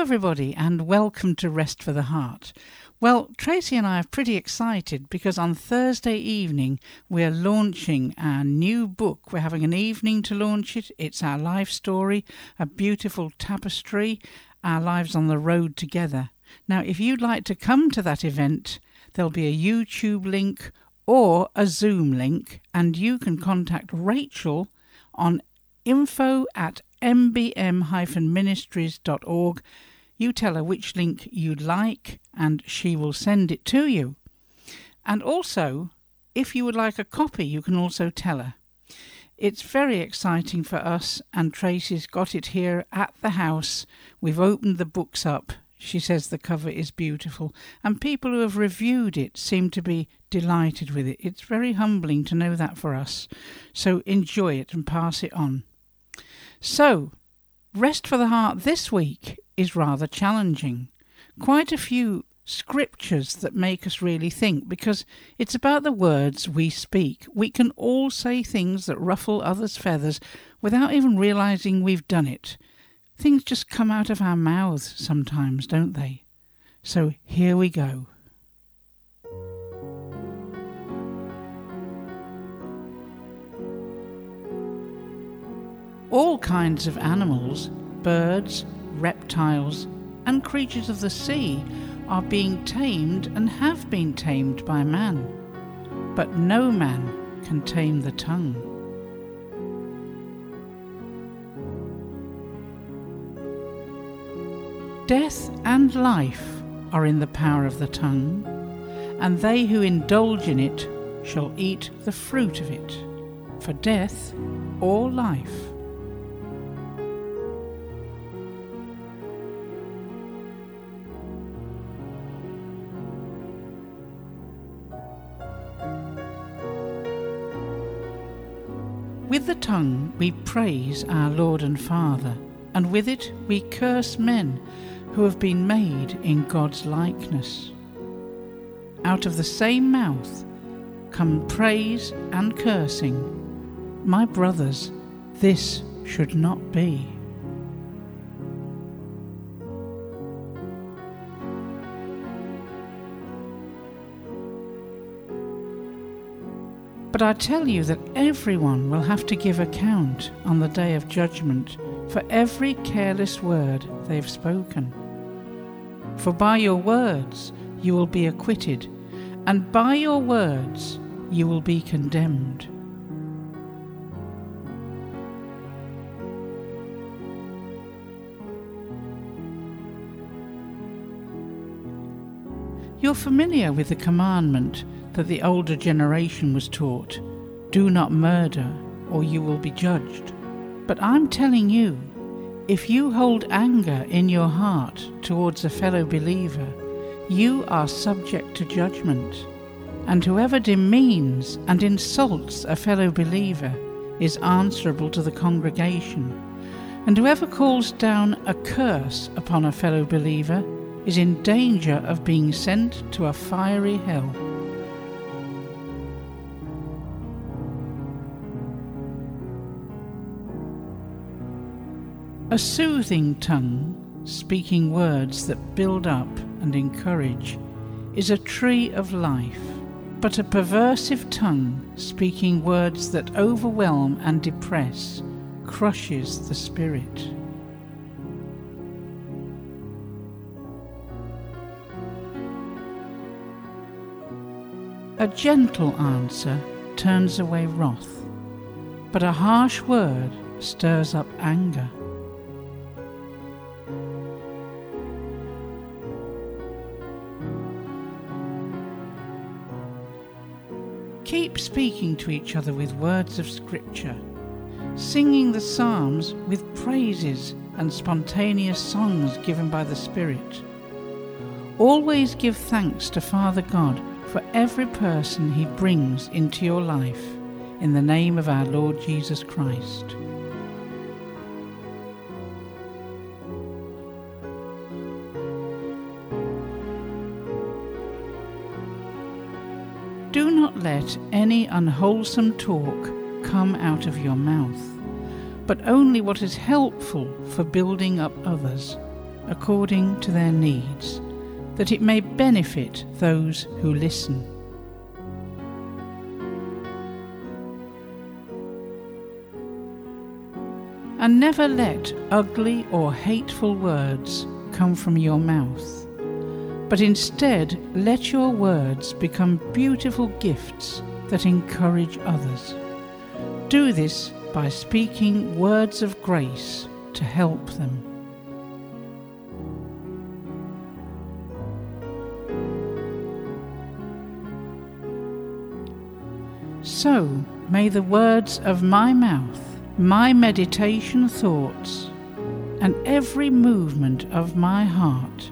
everybody, and welcome to Rest for the Heart. Well, Tracy and I are pretty excited because on Thursday evening we're launching our new book. We're having an evening to launch it. It's our life story, a beautiful tapestry, our lives on the road together. Now, if you'd like to come to that event, there'll be a YouTube link or a Zoom link, and you can contact Rachel on info at mbm-ministries.org you tell her which link you'd like, and she will send it to you. And also, if you would like a copy, you can also tell her. It's very exciting for us, and Tracy's got it here at the house. We've opened the books up. She says the cover is beautiful, and people who have reviewed it seem to be delighted with it. It's very humbling to know that for us. So enjoy it and pass it on. So, Rest for the Heart this week is rather challenging. Quite a few scriptures that make us really think because it's about the words we speak. We can all say things that ruffle others' feathers without even realizing we've done it. Things just come out of our mouths sometimes, don't they? So here we go. All kinds of animals, birds, reptiles, and creatures of the sea are being tamed and have been tamed by man. But no man can tame the tongue. Death and life are in the power of the tongue, and they who indulge in it shall eat the fruit of it. For death or life With the tongue we praise our Lord and Father, and with it we curse men who have been made in God's likeness. Out of the same mouth come praise and cursing. My brothers, this should not be. But I tell you that everyone will have to give account on the day of judgment for every careless word they have spoken. For by your words you will be acquitted, and by your words you will be condemned. You're familiar with the commandment that the older generation was taught do not murder, or you will be judged. But I'm telling you, if you hold anger in your heart towards a fellow believer, you are subject to judgment. And whoever demeans and insults a fellow believer is answerable to the congregation. And whoever calls down a curse upon a fellow believer is in danger of being sent to a fiery hell. A soothing tongue, speaking words that build up and encourage, is a tree of life, but a perversive tongue, speaking words that overwhelm and depress, crushes the spirit. A gentle answer turns away wrath, but a harsh word stirs up anger. Keep speaking to each other with words of Scripture, singing the Psalms with praises and spontaneous songs given by the Spirit. Always give thanks to Father God for every person He brings into your life, in the name of our Lord Jesus Christ. Let any unwholesome talk come out of your mouth, but only what is helpful for building up others, according to their needs, that it may benefit those who listen. And never let ugly or hateful words come from your mouth, but instead let your words become beautiful gifts that encourage others. Do this by speaking words of grace to help them. So may the words of my mouth my meditation thoughts and every movement of my heart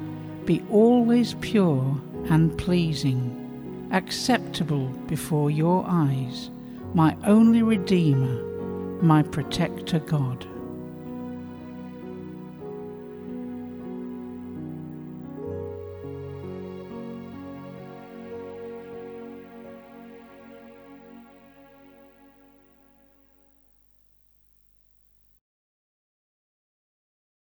be always pure and pleasing, acceptable before your eyes, my only Redeemer, my Protector God.